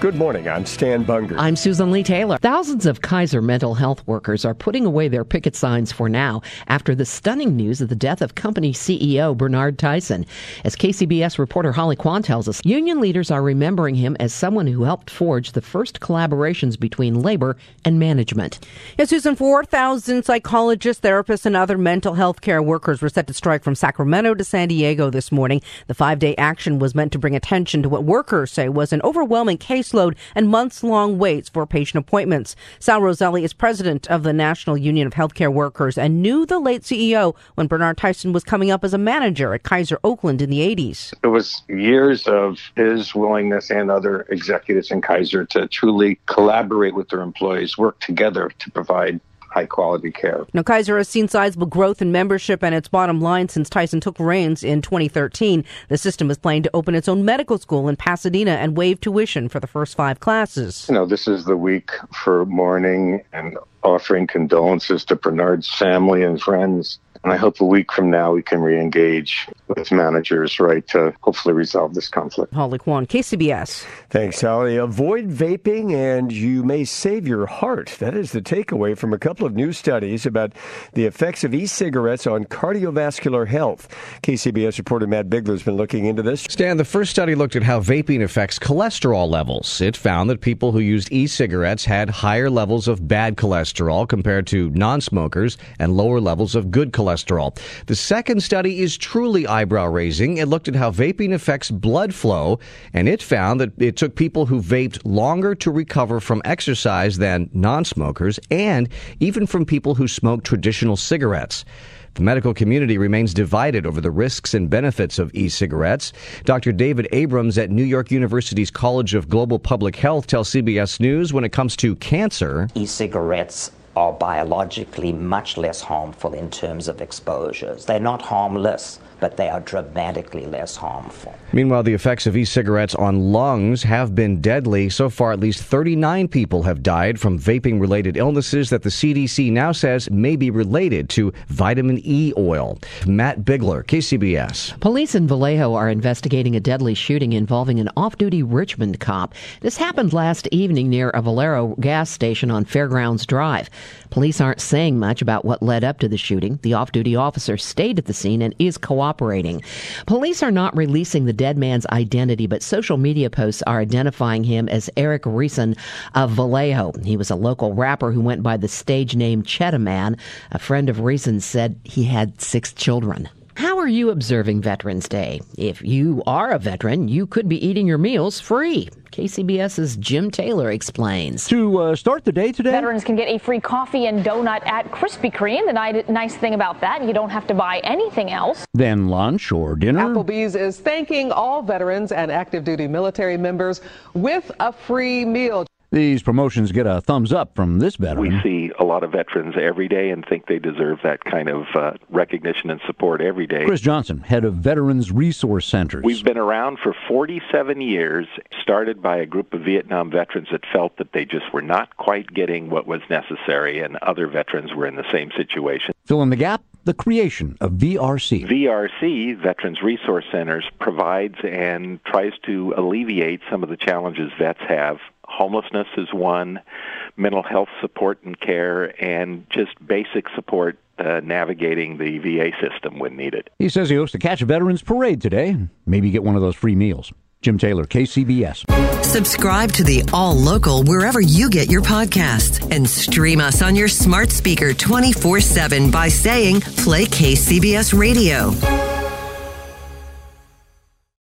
Good morning. I'm Stan Bunger. I'm Susan Leigh Taylor. Thousands of Kaiser mental health workers are putting away their picket signs for now after the stunning news of the death of company CEO Bernard Tyson. As KCBS reporter Holly Quan tells us, union leaders are remembering him as someone who helped forge the first collaborations between labor and management. Yes, Susan, 4,000 psychologists, therapists, and other mental health care workers were set to strike from Sacramento to San Diego this morning. The five day action was meant to bring attention to what workers say was an overwhelming case caseload and months long waits for patient appointments. Sal Rosselli is president of the National Union of Healthcare Workers and knew the late CEO when Bernard Tyson was coming up as a manager at Kaiser Oakland in the 80s. It was years of his willingness and other executives in Kaiser to truly collaborate with their employees, work together to provide high quality care. Now, Kaiser has seen sizable growth in membership and its bottom line since Tyson took reins in 2013. The system is planning to open its own medical school in Pasadena and waive tuition for the first five classes. You know, this is the week for mourning and offering condolences to Bernard's family and friends. And I hope a week from now we can re-engage with managers, right, to hopefully resolve this conflict. Holly Quan, KCBS. Thanks, Holly. Avoid vaping and you may save your heart. That is the takeaway from a couple of new studies about the effects of e-cigarettes on cardiovascular health. KCBS reporter Matt Bigler has been looking into this. Stan, the first study looked at how vaping affects cholesterol levels. It found that people who used e-cigarettes had higher levels of bad cholesterol compared to non-smokers and lower levels of good cholesterol cholesterol. The second study is truly eyebrow raising. It looked at how vaping affects blood flow, and it found that it took people who vaped longer to recover from exercise than non smokers, and even from people who smoked traditional cigarettes. The medical community remains divided over the risks and benefits of e cigarettes. Dr. David Abrams at New York University's College of Global Public Health tells CBS News when it comes to cancer, e cigarettes are biologically much less harmful in terms of exposures. They're not harmless, but they are dramatically less harmful. Meanwhile, the effects of e cigarettes on lungs have been deadly. So far, at least 39 people have died from vaping related illnesses that the CDC now says may be related to vitamin E oil. Matt Bigler, KCBS. Police in Vallejo are investigating a deadly shooting involving an off duty Richmond cop. This happened last evening near a Valero gas station on Fairgrounds Drive. Police aren't saying much about what led up to the shooting. The off duty officer stayed at the scene and is cooperating. Police are not releasing the dead man's identity, but social media posts are identifying him as Eric Reason of Vallejo. He was a local rapper who went by the stage name Cheetah Man. A friend of Reason said he had six children. How are you observing Veterans Day? If you are a veteran, you could be eating your meals free. KCBS's Jim Taylor explains. To uh, start the day today, veterans can get a free coffee and donut at Krispy Kreme. The nice thing about that, you don't have to buy anything else. Then lunch or dinner. Applebee's is thanking all veterans and active duty military members with a free meal. These promotions get a thumbs up from this veteran. We see a lot of veterans every day and think they deserve that kind of uh, recognition and support every day. Chris Johnson, head of Veterans Resource Centers. We've been around for 47 years, started by a group of Vietnam veterans that felt that they just were not quite getting what was necessary, and other veterans were in the same situation. Fill in the gap the creation of VRC. VRC, Veterans Resource Centers, provides and tries to alleviate some of the challenges vets have homelessness is one, mental health support and care, and just basic support uh, navigating the VA system when needed. He says he hopes to catch a Veterans Parade today. Maybe get one of those free meals. Jim Taylor, KCBS. Subscribe to the All Local wherever you get your podcasts and stream us on your smart speaker 24 7 by saying Play KCBS Radio.